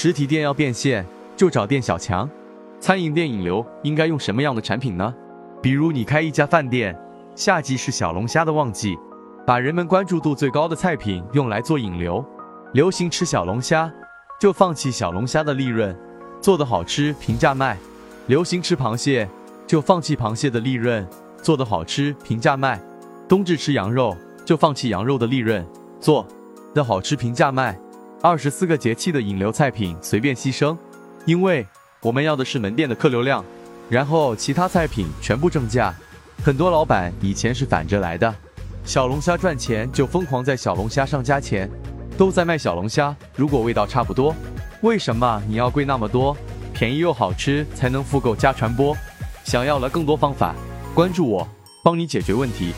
实体店要变现，就找店小强。餐饮店引流应该用什么样的产品呢？比如你开一家饭店，夏季是小龙虾的旺季，把人们关注度最高的菜品用来做引流。流行吃小龙虾，就放弃小龙虾的利润，做得好吃平价卖；流行吃螃蟹，就放弃螃蟹的利润，做得好吃平价卖。冬至吃羊肉，就放弃羊肉的利润，做的好吃平价卖。二十四个节气的引流菜品随便牺牲，因为我们要的是门店的客流量，然后其他菜品全部正价。很多老板以前是反着来的，小龙虾赚钱就疯狂在小龙虾上加钱，都在卖小龙虾。如果味道差不多，为什么你要贵那么多？便宜又好吃才能复购加传播。想要了更多方法，关注我，帮你解决问题。